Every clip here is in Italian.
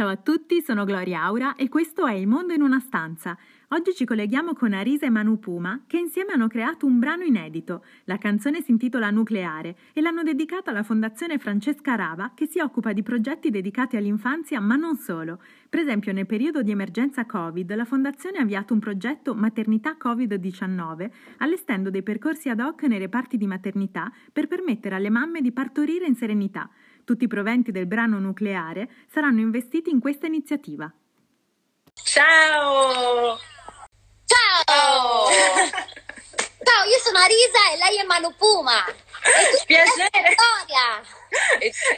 Ciao a tutti, sono Gloria Aura e questo è Il mondo in una stanza. Oggi ci colleghiamo con Arisa e Manu Puma che insieme hanno creato un brano inedito. La canzone si intitola Nucleare e l'hanno dedicata alla Fondazione Francesca Rava che si occupa di progetti dedicati all'infanzia ma non solo. Per esempio nel periodo di emergenza Covid la Fondazione ha avviato un progetto Maternità Covid-19 allestendo dei percorsi ad hoc nei reparti di maternità per permettere alle mamme di partorire in serenità. Tutti i proventi del brano nucleare saranno investiti in questa iniziativa. Ciao! Ciao! Ciao, io sono Arisa e lei è Manu Puma. E Piacere!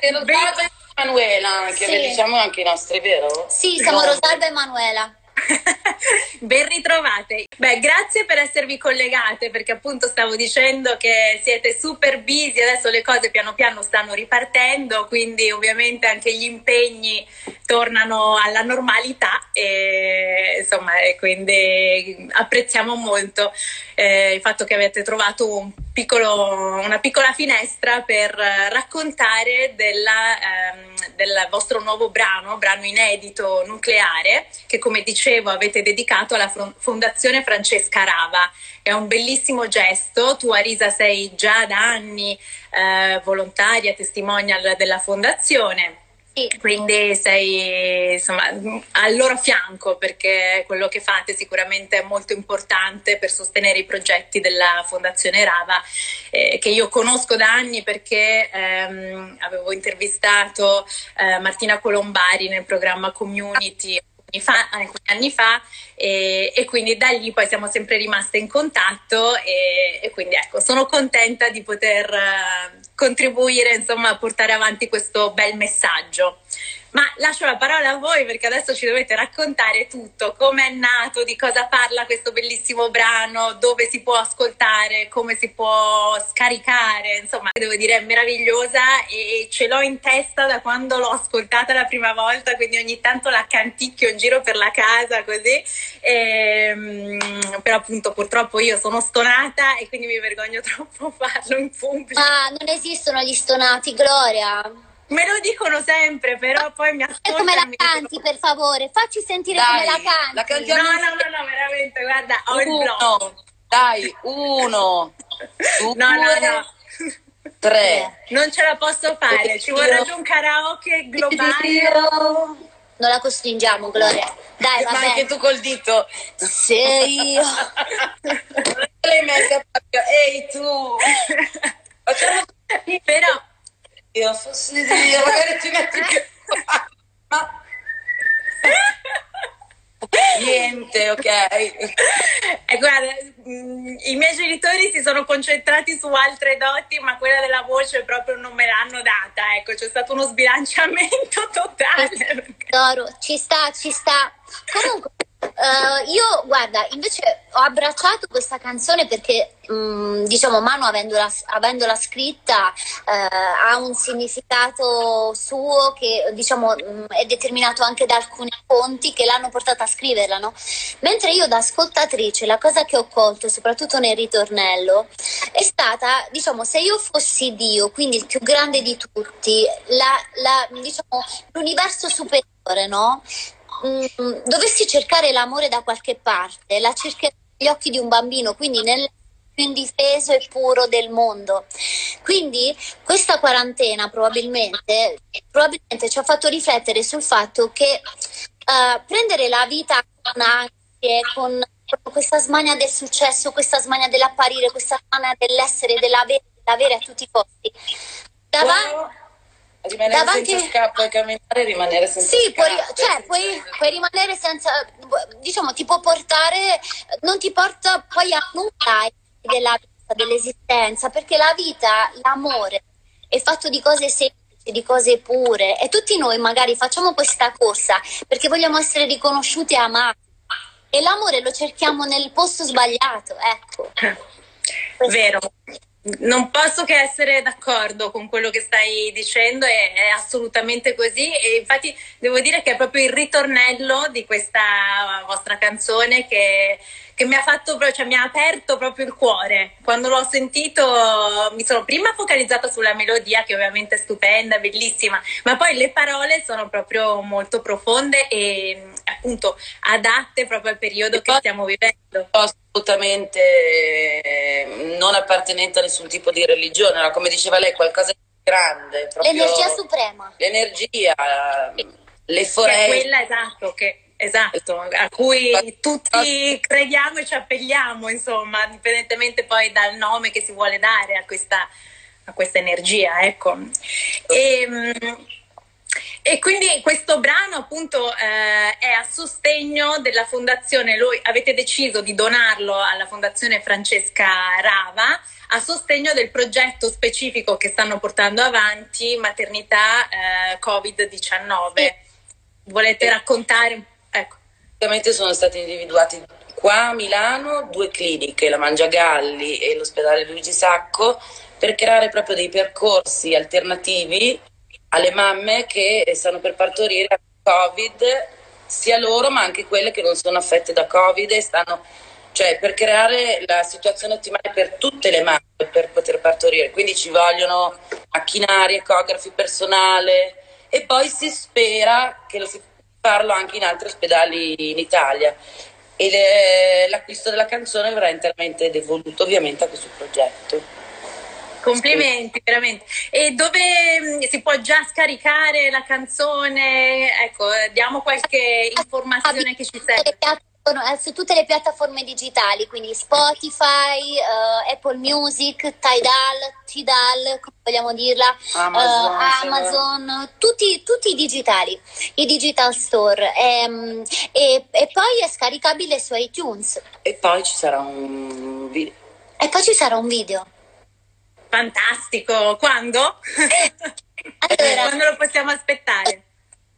E Rosalba e Emanuela anche, Sì. diciamo anche i nostri, vero? Sì, siamo No. Rosalba e Emanuela. Ben ritrovate. Beh, grazie per esservi collegate perché appunto stavo dicendo che siete super busy, adesso le cose piano piano stanno ripartendo, quindi ovviamente anche gli impegni tornano alla normalità e insomma, quindi apprezziamo molto eh, il fatto che avete trovato un piccolo- una piccola finestra per eh, raccontare della, ehm, del vostro nuovo brano, brano inedito nucleare, che come dicevo avete dedicato alla Fondazione Francesca Rava. È un bellissimo gesto, tu Arisa sei già da anni eh, volontaria, testimonial della fondazione. Sì. Quindi sei insomma al loro fianco perché quello che fate sicuramente è molto importante per sostenere i progetti della Fondazione Rava eh, che io conosco da anni perché ehm, avevo intervistato eh, Martina Colombari nel programma Community anni fa- alcuni anni fa e, e quindi da lì poi siamo sempre rimaste in contatto e, e quindi ecco sono contenta di poter eh, contribuire insomma a portare avanti questo bel messaggio. Ma lascio la parola a voi perché adesso ci dovete raccontare tutto, come è nato, di cosa parla questo bellissimo brano, dove si può ascoltare, come si può scaricare, insomma, devo dire è meravigliosa e ce l'ho in testa da quando l'ho ascoltata la prima volta, quindi ogni tanto la canticchio in giro per la casa così, Ehm, però appunto purtroppo io sono stonata e quindi mi vergogno troppo a farlo in pubblico. Ma non esistono gli stonati, Gloria. Me lo dicono sempre, però poi mi E ascoltano. come la e canti, per favore? Facci sentire Dai, come la canti. la No, cantiamo no, no, no, veramente, guarda, ho il blocco. Uno, dai, uno, due, No, no, no, tre. non ce la posso fare, ci vorrebbe un karaoke globale. Non la costringiamo, Gloria. Dai, va Ma anche tu col dito. Se io... L'hai messa proprio. Ehi tu. Facciamo Però, io fossi Dio, magari ci metti più. Ma niente, ok. eh, guarda, mh, i miei genitori si sono concentrati su altre doti, ma quella della voce proprio non me l'hanno data. Ecco, c'è stato uno sbilanciamento totale. Tesoro, ci sta, ci sta. Comunque, eh, io guarda, invece ho abbracciato questa canzone perché, mm, diciamo, Manu avendola, avendola scritta eh, ha un significato suo che, diciamo, mm, è determinato anche da alcune fonti che l'hanno portata a scriverla, no? Mentre io da ascoltatrice la cosa che ho colto, soprattutto nel ritornello, è stata, diciamo, se io fossi Dio, quindi il più grande di tutti, la, la- diciamo, l'universo superiore, no? Mm, dovessi cercare l'amore da qualche parte, la cercherei negli occhi di un bambino, quindi nel più indifeso e puro del mondo. Quindi questa quarantena probabilmente, probabilmente ci ha fatto riflettere sul fatto che eh, prendere la vita con ansie, con questa smania del successo, questa smania dell'apparire, questa smania dell'essere, dell'avere, dell'avere a tutti i costi. Davanti, rimanere davanti- senza scappo e camminare e rimanere senza sì, puoi, scappo. cioè, puoi, puoi rimanere senza, diciamo, ti può portare, non ti porta poi a nulla della vita, dell'esistenza, perché la vita, l'amore è fatto di cose semplici, di cose pure e tutti noi magari facciamo questa corsa perché vogliamo essere riconosciuti e amati e l'amore lo cerchiamo nel posto sbagliato, ecco. Vero. Non posso che essere d'accordo con quello che stai dicendo, è, è, assolutamente così e infatti devo dire che è proprio il ritornello di questa vostra canzone che, che mi ha fatto, cioè mi ha aperto proprio il cuore. Quando l'ho sentito mi sono prima focalizzata sulla melodia che ovviamente è stupenda, bellissima, ma poi le parole sono proprio molto profonde e appunto adatte proprio al periodo che stiamo vivendo. Assolutamente eh, non appartenente a nessun tipo di religione, no? come diceva lei, qualcosa di grande. L'energia suprema. L'energia, le foreste. Che è quella esatto, che Esatto, a cui tutti crediamo e ci appelliamo, insomma, indipendentemente poi dal nome che si vuole dare a questa, a questa energia, ecco. E, ehm, e, quindi questo brano appunto eh, è a sostegno della fondazione, Lui, avete deciso di donarlo alla fondazione Francesca Rava a sostegno del progetto specifico che stanno portando avanti maternità eh, Covid-19. Volete raccontare Ecco. Ovviamente sono stati individuati qua a Milano due cliniche, la Mangiagalli e l'ospedale Luigi Sacco, per creare proprio dei percorsi alternativi alle mamme che stanno per partorire a Covid, sia loro ma anche quelle che non sono affette da Covid e stanno, cioè per creare la situazione ottimale per tutte le mamme per poter partorire. Quindi ci vogliono macchinari, ecografi, personale e poi si spera che lo si farlo anche in altri ospedali in Italia. E l'acquisto della canzone verrà interamente devoluto ovviamente a questo progetto. Complimenti, sì. veramente. E dove mm, si può già scaricare la canzone? Ecco, diamo qualche informazione che ci serve su tutte le piattaforme digitali, quindi Spotify, uh, Apple Music, Tidal, Tidal, come vogliamo dirla, Amazon, uh, Amazon tutti, tutti, i digitali, i digital store. E, ehm, e, e, poi è scaricabile su iTunes. E poi ci sarà un video. E poi ci sarà un video. Fantastico, quando? allora, quando lo possiamo aspettare?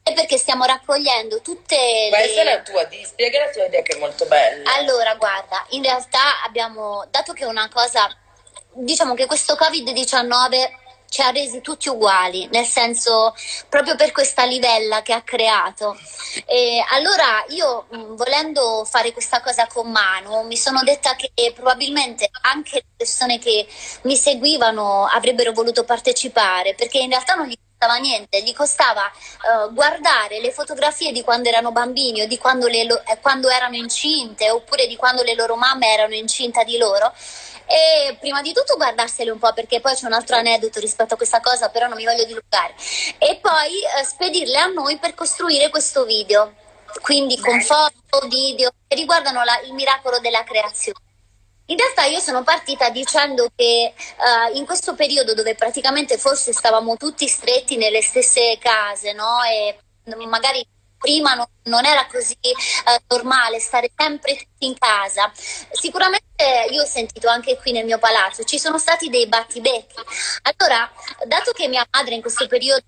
perché stiamo raccogliendo tutte le... Questa è la tua, spiega la tua idea che è molto bella. Allora, guarda, in realtà abbiamo, dato che una cosa, diciamo che questo Covid-19 ci ha resi tutti uguali, nel senso proprio per questa livella che ha creato. E allora io volendo fare questa cosa con mano mi sono detta che probabilmente anche le persone che mi seguivano avrebbero voluto partecipare perché in realtà non gli costava niente, gli costava uh, guardare le fotografie di quando erano bambini o di quando, le, eh, quando erano incinte oppure di quando le loro mamme erano incinta di loro e prima di tutto guardarsele un po' perché poi c'è un altro aneddoto rispetto a questa cosa però non mi voglio dilungare. E poi uh, spedirle a noi per costruire questo video. Quindi con foto, video che riguardano la, il miracolo della creazione. In realtà io sono partita dicendo che uh, in questo periodo dove praticamente forse stavamo tutti stretti nelle stesse case, no? E magari prima non, non era così uh, normale stare sempre tutti in casa. Sicuramente io ho sentito anche qui nel mio palazzo, ci sono stati dei battibecchi. Allora, dato che mia madre in questo periodo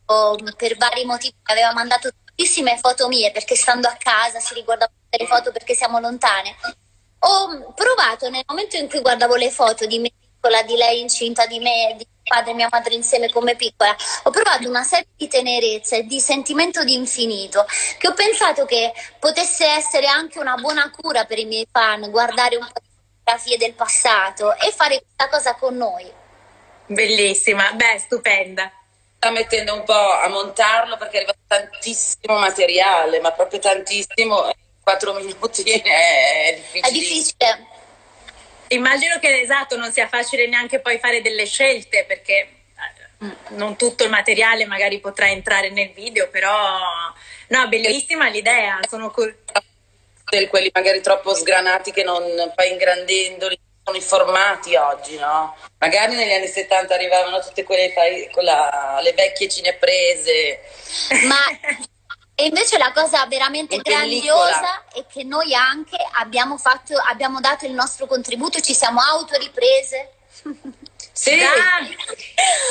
per vari motivi aveva mandato tantissime foto mie perché stando a casa si riguardava le foto perché siamo lontane, ho provato nel momento in cui guardavo le foto di me di lei incinta, di me, di padre e mia madre insieme come piccola, ho provato una serie di tenerezza e di sentimento di infinito che ho pensato che potesse essere anche una buona cura per i miei fan, guardare un po' di fotografie del passato e fare questa cosa con noi. Bellissima, beh, stupenda sta mettendo un po' a montarlo perché arriva tantissimo materiale, ma proprio tantissimo. 4 minuti è difficile. È difficile. Immagino che esatto non sia facile neanche poi fare delle scelte perché mm. non tutto il materiale magari potrà entrare nel video, però no, bellissima l'idea, sono curiosa. Quelli magari troppo sgranati che non poi ingrandendoli sono i formati oggi, no? Magari negli anni 70 arrivavano tutte quelle con la, le vecchie cineprese. Ma E invece la cosa veramente grandiosa è che noi anche abbiamo, fatto, abbiamo dato il nostro contributo, ci siamo autoriprese. Sì,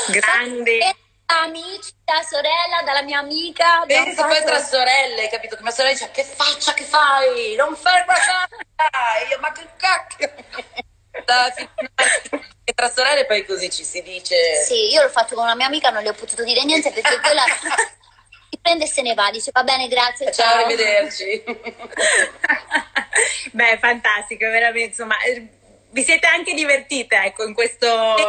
grandi. Amici, da sorella, dalla mia amica. Pensi fatto... poi tra sorelle, capito? Che mia sorella dice: Che faccia che fai? Non fai qualcosa! Io, ma che cacchio! Perché tra sorelle poi così ci si dice. Sì, io l'ho fatto con una mia amica, non le ho potuto dire niente perché quella prende e se ne va, dice va bene, grazie. Ciao, ciao. arrivederci. Beh, fantastico, veramente, insomma, eh, vi siete anche divertite, ecco, in questo,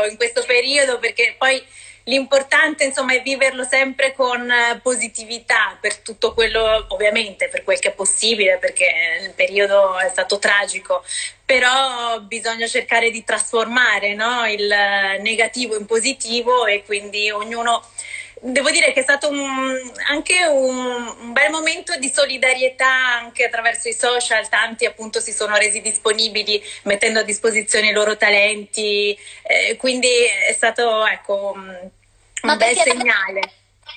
in questo periodo perché poi l'importante insomma è viverlo sempre con eh, positività per tutto quello, ovviamente per quel che è possibile perché il periodo è stato tragico, però bisogna cercare di trasformare no? il negativo in positivo e quindi ognuno devo dire che è stato un, anche un, un, bel momento di solidarietà anche attraverso i social, tanti appunto si sono resi disponibili mettendo a disposizione i loro talenti, eh, quindi è stato ecco, un, un bel segnale.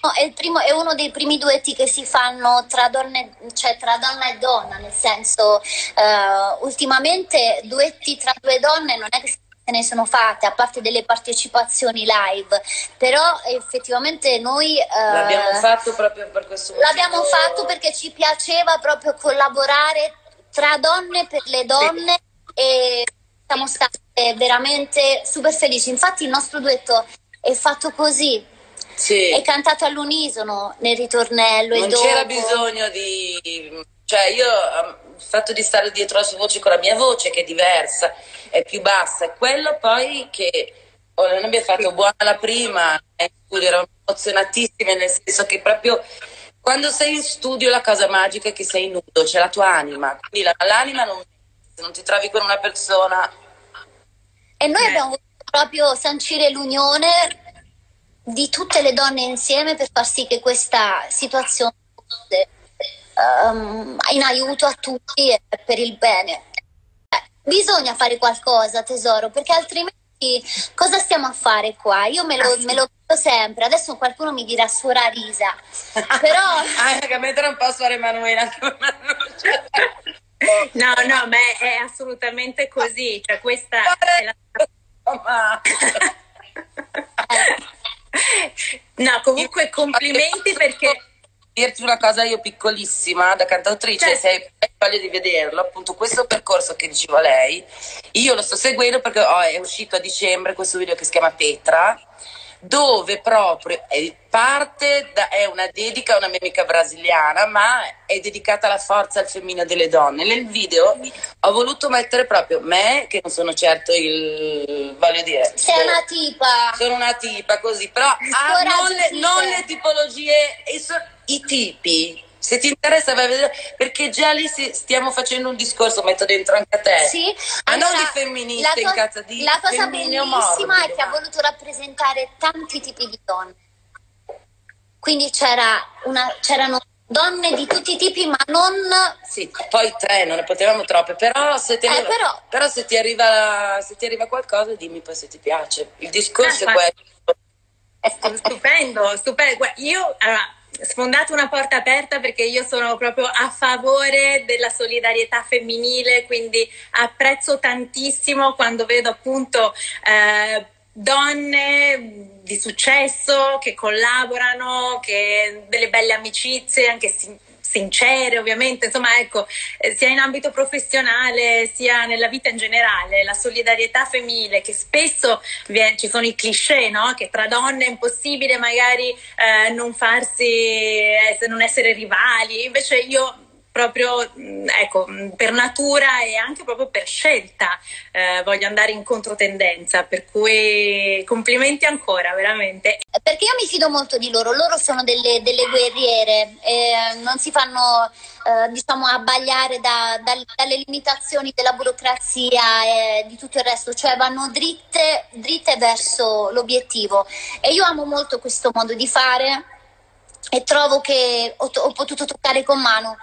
No, è, primo, è, uno dei primi duetti che si fanno tra, donne, cioè tra donna e donna, nel senso uh, ultimamente duetti tra due donne non è che si ne sono fatte, a parte delle partecipazioni live, però effettivamente noi... Eh, l'abbiamo fatto proprio per questo motivo. L'abbiamo fatto perché ci piaceva proprio collaborare tra donne per le donne e siamo state veramente super felici. Infatti il nostro duetto è fatto così. Sì. È cantato all'unisono nel ritornello. Non c'era bisogno di... Cioè io il fatto di stare dietro la sua voce con la mia voce che è diversa, è più bassa, è quello poi che oh, noi abbiamo fatto buona la prima, in studio erano emozionatissime, nel senso che proprio quando sei in studio la cosa magica è che sei nudo, c'è la tua anima, quindi la, l'anima non, non ti trovi con una persona. E noi eh. abbiamo voluto proprio sancire l'unione di tutte le donne insieme per far sì che questa situazione um, in aiuto a tutti e per il bene. Eh, bisogna fare qualcosa, tesoro, perché altrimenti cosa stiamo a fare qua? Io me lo, me lo chiedo sempre, adesso qualcuno mi dirà suora Risa, però... ah, che a me non posso fare Emanuela. no, no, ma è, è, assolutamente così, cioè questa è la... no, comunque complimenti perché dirti una cosa io piccolissima da cantautrice, certo. se hai voglia di vederlo, appunto questo percorso che diceva lei, io lo sto seguendo perché oh, è uscito a dicembre questo video che si chiama Petra, dove proprio parte da, è una dedica a una mia amica brasiliana, ma è dedicata alla forza al femminile delle donne. Nel video ho voluto mettere proprio me, che non sono certo il voglio dire. Sei una tipa. Sono una tipa così, però ah, non, le, non, le, tipologie, i tipi. Se ti interessa vai a vedere perché già lì stiamo facendo un discorso metto dentro anche a te. Sì, ma allora, non di femministe in casa di la cosa bellissima è che ha voluto rappresentare tanti tipi di donne. Quindi c'era una, c'erano donne di tutti i tipi ma non sì poi tre non ne potevamo troppe però se ti arriva, eh, però... Però se ti arriva, se ti arriva qualcosa dimmi poi se ti piace. Il discorso eh, è questo. è stupendo stupendo. Io allora sfondato una porta aperta perché io sono proprio a favore della solidarietà femminile, quindi apprezzo tantissimo quando vedo appunto eh, donne di successo che collaborano, che delle belle amicizie, anche sincere ovviamente, insomma ecco, eh, sia in ambito professionale sia nella vita in generale, la solidarietà femminile che spesso viene, ci sono i cliché, no? che tra donne è impossibile magari eh, non farsi, eh, non essere rivali, invece io proprio mm, ecco, mm, per natura e anche proprio per scelta eh, voglio andare in controtendenza, per cui complimenti ancora, veramente. Perché io mi fido molto di loro, loro sono delle, delle guerriere, eh, non si fanno eh, diciamo abbagliare da, da, dalle limitazioni della burocrazia e di tutto il resto, cioè vanno dritte, dritte verso l'obiettivo e io amo molto questo modo di fare e trovo che ho, ho potuto toccare con mano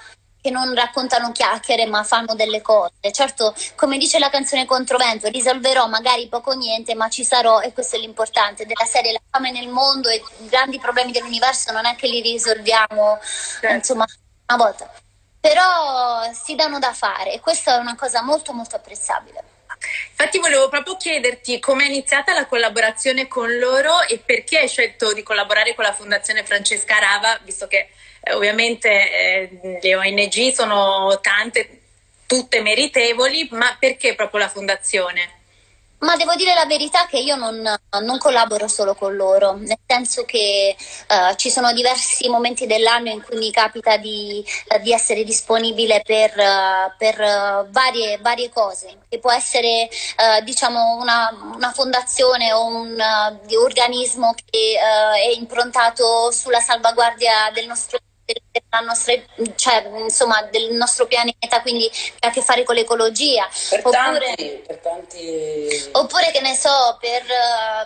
che non raccontano chiacchiere ma fanno delle cose. Certo, come dice la canzone Controvento, risolverò magari poco o niente, ma ci sarò e questo è l'importante della serie La fame nel mondo e i grandi problemi dell'universo non è che li risolviamo certo. insomma una volta. Però si danno da fare e questa è una cosa molto molto apprezzabile. Infatti volevo proprio chiederti come è iniziata la collaborazione con loro e perché hai scelto di collaborare con la Fondazione Francesca Rava, visto che eh, ovviamente eh, le ONG sono tante, tutte meritevoli, ma perché proprio la fondazione? Ma devo dire la verità che io non, non collaboro solo con loro, nel senso che uh, ci sono diversi momenti dell'anno in cui mi capita di, uh, di essere disponibile per, uh, per varie, varie, cose, che può essere diciamo una, una, fondazione o un organismo che è improntato sulla salvaguardia del nostro nostra, cioè, insomma, del nostro pianeta, quindi che ha a che fare con l'ecologia. Per oppure, tanti, per tanti... oppure, che ne so, per,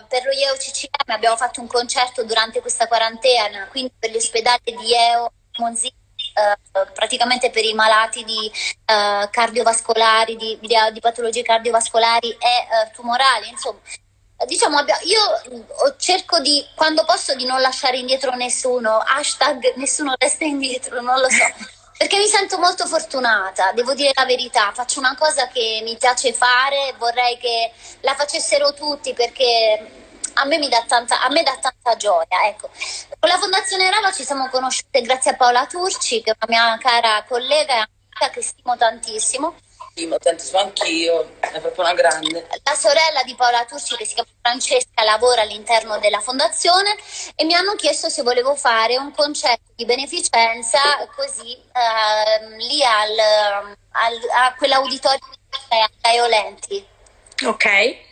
per lo IEO CCM abbiamo fatto un concerto durante questa quarantena, quindi per gli ospedali di IEO Monzini. Uh, praticamente per i malati di uh, cardiovascolari, di, di, di, patologie cardiovascolari e uh, tumorali, insomma, diciamo, io cerco di, quando posso, di non lasciare indietro nessuno, hashtag nessuno resta indietro, non lo so, perché mi sento molto fortunata, devo dire la verità, faccio una cosa che mi piace fare, vorrei che la facessero tutti perché a me, mi dà tanta, a me dà tanta gioia. Ecco. Con la Fondazione Rava ci siamo conosciute grazie a Paola Turci, che è una mia cara collega e amica che stimo tantissimo stimo tantissimo anch'io, è proprio una grande. La sorella di Paola Turci, che si chiama Francesca, lavora all'interno della fondazione e mi hanno chiesto se volevo fare un concerto di beneficenza così ehm, lì al, al, a quell'auditorio a Gaio Lenti. Ok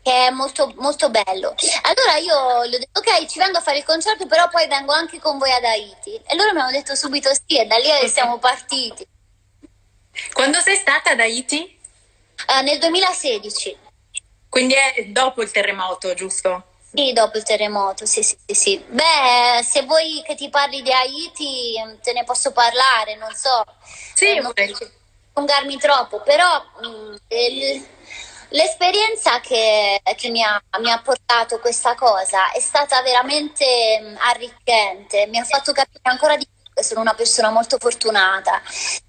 che è molto, molto bello. Allora io gli ho detto ok, ci vengo a fare il concerto, però poi vengo anche con voi ad Haiti. E loro mi hanno detto subito sì, e da lì siamo partiti. Quando sei stata ad Haiti? Uh, nel 2016. Quindi è dopo il terremoto, giusto? Sì, dopo il terremoto, sì, sì, sì, sì. Beh, se vuoi che ti parli di Haiti, te ne posso parlare, non so. Sì, eh, non voglio allungarmi troppo, però mh, mm, l'esperienza che, che mi, ha, mi, ha, portato questa cosa è stata veramente mh, arricchente, mi ha fatto capire ancora di più sono una persona molto fortunata.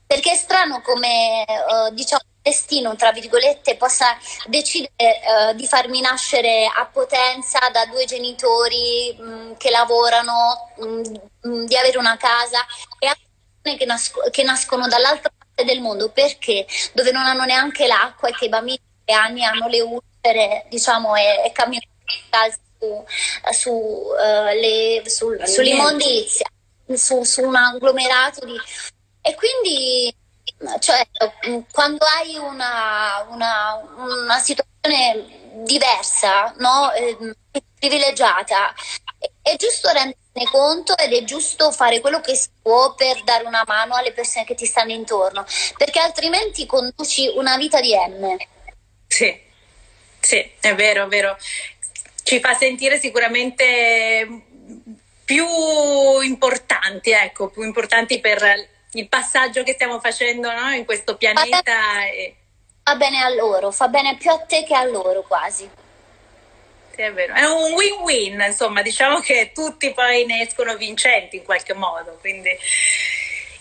Perché è strano come uh, diciamo il destino, tra virgolette, possa decidere uh, di farmi nascere a potenza da due genitori mh, mm, che lavorano, mh, mm, mh, mm, di avere una casa e a persone che, nasco- che nascono dall'altra parte del mondo. Perché? Dove non hanno neanche l'acqua e che i bambini di anni hanno le ulcere, diciamo, e, e camminano su, su, uh, le, sul, sull'immondizia, su, su un agglomerato di e quindi, cioè, quando hai una, una, una situazione diversa, no? eh, privilegiata, è giusto rendersene conto ed è giusto fare quello che si può per dare una mano alle persone che ti stanno intorno, perché altrimenti conduci una vita di M. Sì, sì, è vero, è vero. Ci fa sentire sicuramente più importanti, ecco, più importanti per il passaggio che stiamo facendo no? in questo pianeta. Fa, bene a loro, fa bene più a te che a loro quasi. Sì, è vero, è un win-win, insomma, diciamo che tutti poi ne escono vincenti in qualche modo, quindi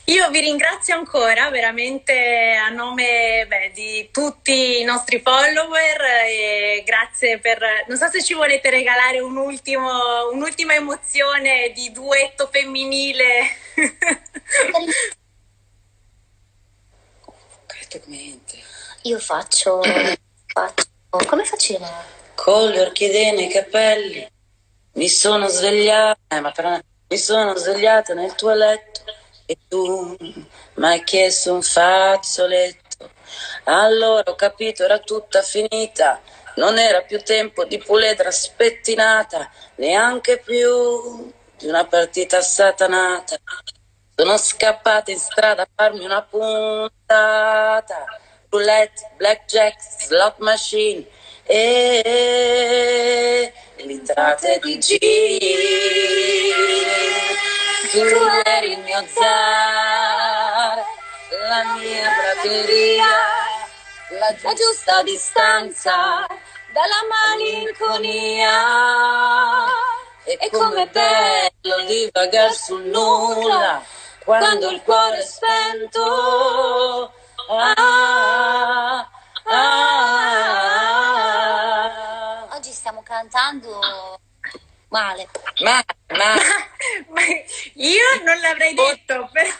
io vi ringrazio ancora veramente a nome beh, di tutti i nostri follower e grazie per... Non so se ci volete regalare un ultimo, un'ultima emozione di duetto femminile. Perfettamente. Io faccio, faccio... Come facevo? Con le orchidee nei capelli mi sono svegliata, eh, ma però, mi sono svegliata nel tuo letto e tu mi hai chiesto un fazzoletto. Allora ho capito, era tutta finita. Non era più tempo di puledra spettinata, neanche più di una partita satanata. Sono scappata in strada a farmi una puntata. Roulette, blackjack, slot machine e l'entrate di giro. Tu eri il mio zar, la mia prateria, la, la giusta distanza dalla malinconia. E com'è bello divagare sul nulla quando il cuore è spento. Ah, ah, cantando male. Ma, ma. ma io non l'avrei detto, però.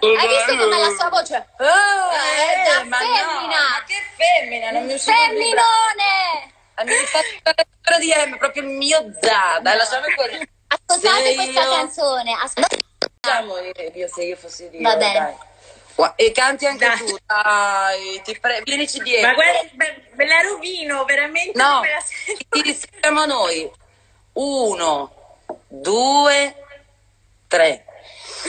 Hai visto come la sua voce? Oh, è Eh, da ma no, femmina! ma che femmina, non mi. Femminone! La mia fattura di proprio il mio za, dai, lasciami fuori. Ascoltate questa canzone. Ascoltate. Facciamo io se io fossi Dio. Va bene. E canti anche tu, dai, ti prego, vienici dietro. Ma guarda, me, la rovino, veramente No, la sento. siamo noi. Uno, due, tre.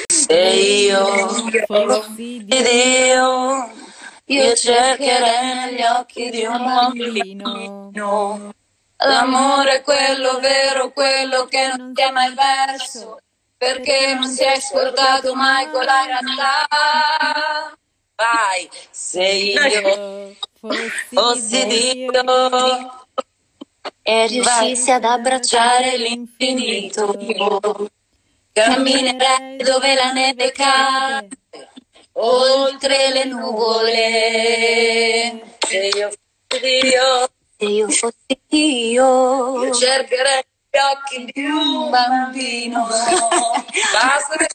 Se io Fossi Dio, io cercherei negli occhi di un bambino. L'amore è quello vero, quello che non ti ha mai perso, perché non si è scordato mai con la realtà. Vai, se io fossi Dio E riuscissi ad abbracciare l'infinito. Camminerei dove la neve cade, oltre le nuvole. se io fossi Dio, Se io fossi io. io cercherei gli occhi di un bambino. Basta.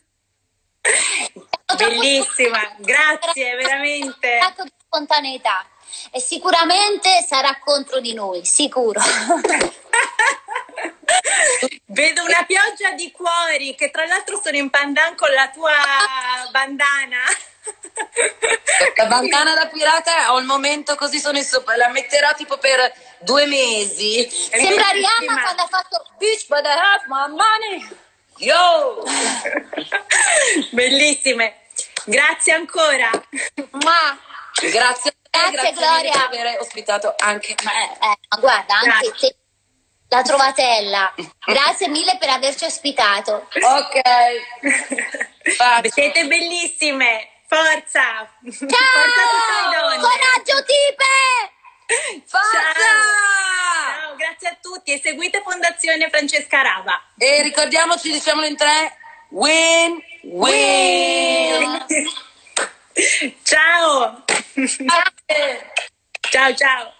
Bellissima, grazie, veramente. di spontaneità e sicuramente sarà contro di noi, sicuro. Vedo una pioggia di cuori che tra l'altro sono in pandan con la tua bandana. La bandana da pirata ho il momento così sono in sopra, la metterò tipo per due mesi. Sembra Rihanna quando ha fatto Bitch but I have my money. Yo! Bellissime. Grazie ancora. Ma, Grazie a te, Grazie, grazie Gloria. per aver ospitato anche me. eh, ma guarda, anche Grazie. te, la trovatella. Grazie mille per averci ospitato. Ok. Siete bellissime. Forza. Forza Ciao! donne. Coraggio tipe! Forza! Ciao, grazie a tutti e seguite Fondazione Francesca Rava. E ricordiamoci, diciamolo in tre, win, win. Ciao. Grazie. Ciao ciao.